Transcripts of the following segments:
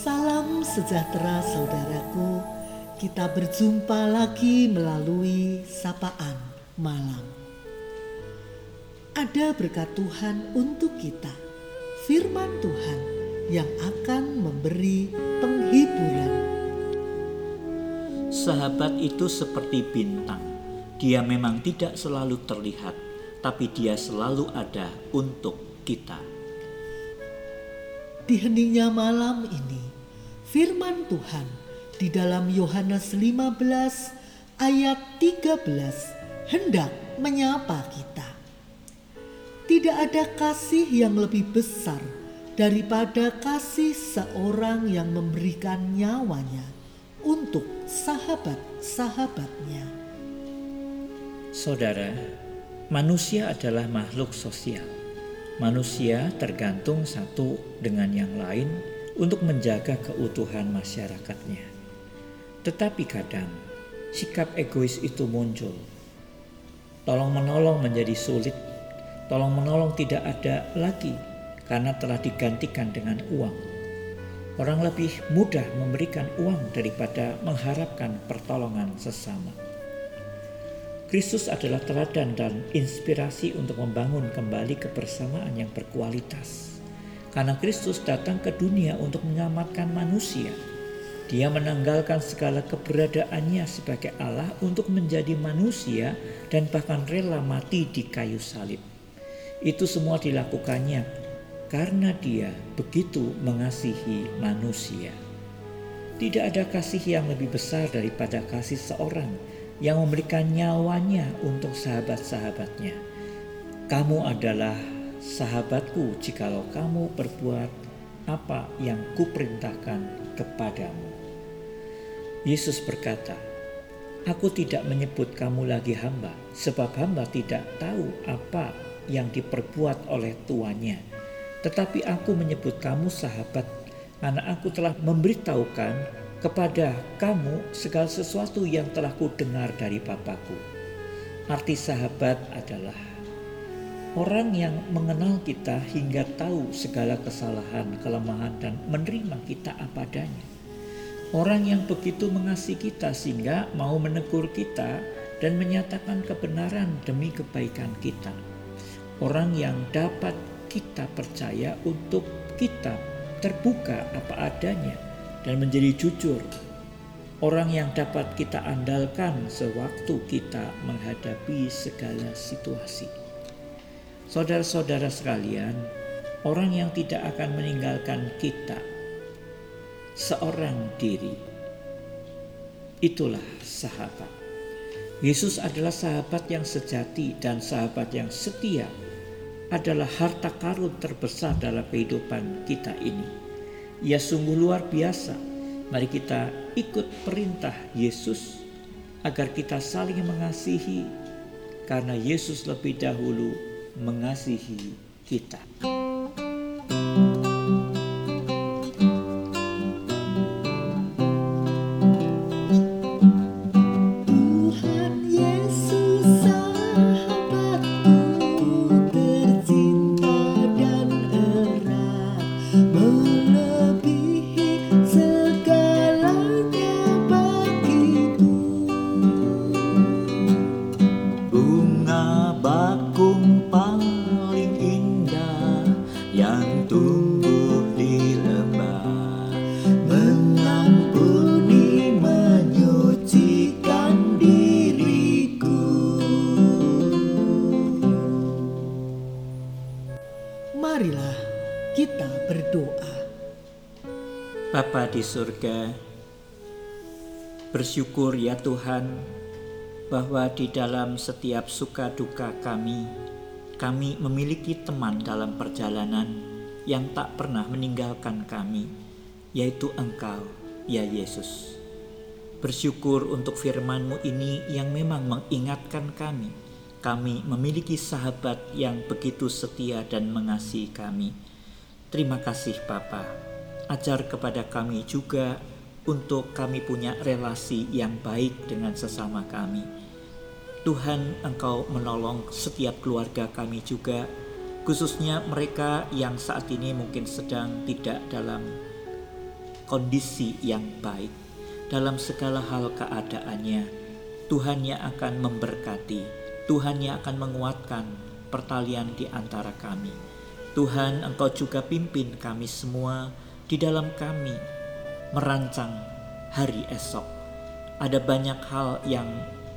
Salam sejahtera saudaraku. Kita berjumpa lagi melalui sapaan malam. Ada berkat Tuhan untuk kita. Firman Tuhan yang akan memberi penghiburan. Sahabat itu seperti bintang. Dia memang tidak selalu terlihat, tapi dia selalu ada untuk kita. Di heningnya malam ini, firman Tuhan di dalam Yohanes 15 ayat 13 hendak menyapa kita. Tidak ada kasih yang lebih besar daripada kasih seorang yang memberikan nyawanya untuk sahabat-sahabatnya. Saudara, manusia adalah makhluk sosial. Manusia tergantung satu dengan yang lain untuk menjaga keutuhan masyarakatnya. Tetapi kadang sikap egois itu muncul. Tolong menolong menjadi sulit. Tolong menolong tidak ada lagi karena telah digantikan dengan uang. Orang lebih mudah memberikan uang daripada mengharapkan pertolongan sesama. Kristus adalah teladan dan inspirasi untuk membangun kembali kebersamaan yang berkualitas. Karena Kristus datang ke dunia untuk menyelamatkan manusia. Dia menanggalkan segala keberadaannya sebagai Allah untuk menjadi manusia dan bahkan rela mati di kayu salib. Itu semua dilakukannya karena dia begitu mengasihi manusia. Tidak ada kasih yang lebih besar daripada kasih seorang yang memberikan nyawanya untuk sahabat-sahabatnya. Kamu adalah sahabatku jikalau kamu berbuat apa yang kuperintahkan kepadamu. Yesus berkata, Aku tidak menyebut kamu lagi hamba, sebab hamba tidak tahu apa yang diperbuat oleh tuannya. Tetapi aku menyebut kamu sahabat, karena aku telah memberitahukan kepada kamu segala sesuatu yang telah ku dengar dari Bapakku. Arti sahabat adalah orang yang mengenal kita hingga tahu segala kesalahan, kelemahan, dan menerima kita apa adanya. Orang yang begitu mengasihi kita sehingga mau menegur kita dan menyatakan kebenaran demi kebaikan kita. Orang yang dapat kita percaya untuk kita terbuka apa adanya dan menjadi jujur. Orang yang dapat kita andalkan sewaktu kita menghadapi segala situasi. Saudara-saudara sekalian, orang yang tidak akan meninggalkan kita seorang diri. Itulah sahabat. Yesus adalah sahabat yang sejati dan sahabat yang setia adalah harta karun terbesar dalam kehidupan kita ini. Ia sungguh luar biasa. Mari kita ikut perintah Yesus agar kita saling mengasihi karena Yesus lebih dahulu mengasihi kita. Bapa di surga, bersyukur ya Tuhan bahwa di dalam setiap suka duka kami, kami memiliki teman dalam perjalanan yang tak pernah meninggalkan kami, yaitu Engkau, ya Yesus. Bersyukur untuk firman-Mu ini yang memang mengingatkan kami, kami memiliki sahabat yang begitu setia dan mengasihi kami. Terima kasih Bapak ajar kepada kami juga untuk kami punya relasi yang baik dengan sesama kami. Tuhan, Engkau menolong setiap keluarga kami juga, khususnya mereka yang saat ini mungkin sedang tidak dalam kondisi yang baik. Dalam segala hal keadaannya, Tuhan yang akan memberkati, Tuhan yang akan menguatkan pertalian di antara kami. Tuhan, Engkau juga pimpin kami semua di dalam kami merancang hari esok. Ada banyak hal yang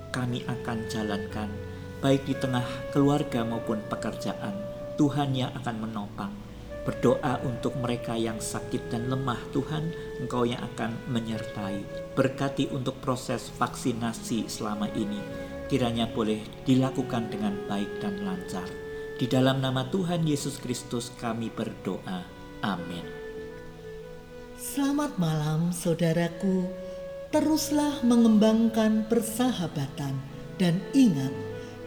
kami akan jalankan, baik di tengah keluarga maupun pekerjaan. Tuhan yang akan menopang. Berdoa untuk mereka yang sakit dan lemah, Tuhan, Engkau yang akan menyertai. Berkati untuk proses vaksinasi selama ini, kiranya boleh dilakukan dengan baik dan lancar. Di dalam nama Tuhan Yesus Kristus, kami berdoa. Amin. Selamat malam, saudaraku. Teruslah mengembangkan persahabatan, dan ingat,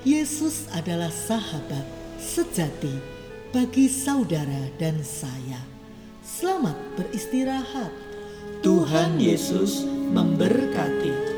Yesus adalah sahabat sejati bagi saudara dan saya. Selamat beristirahat. Tuhan Yesus memberkati.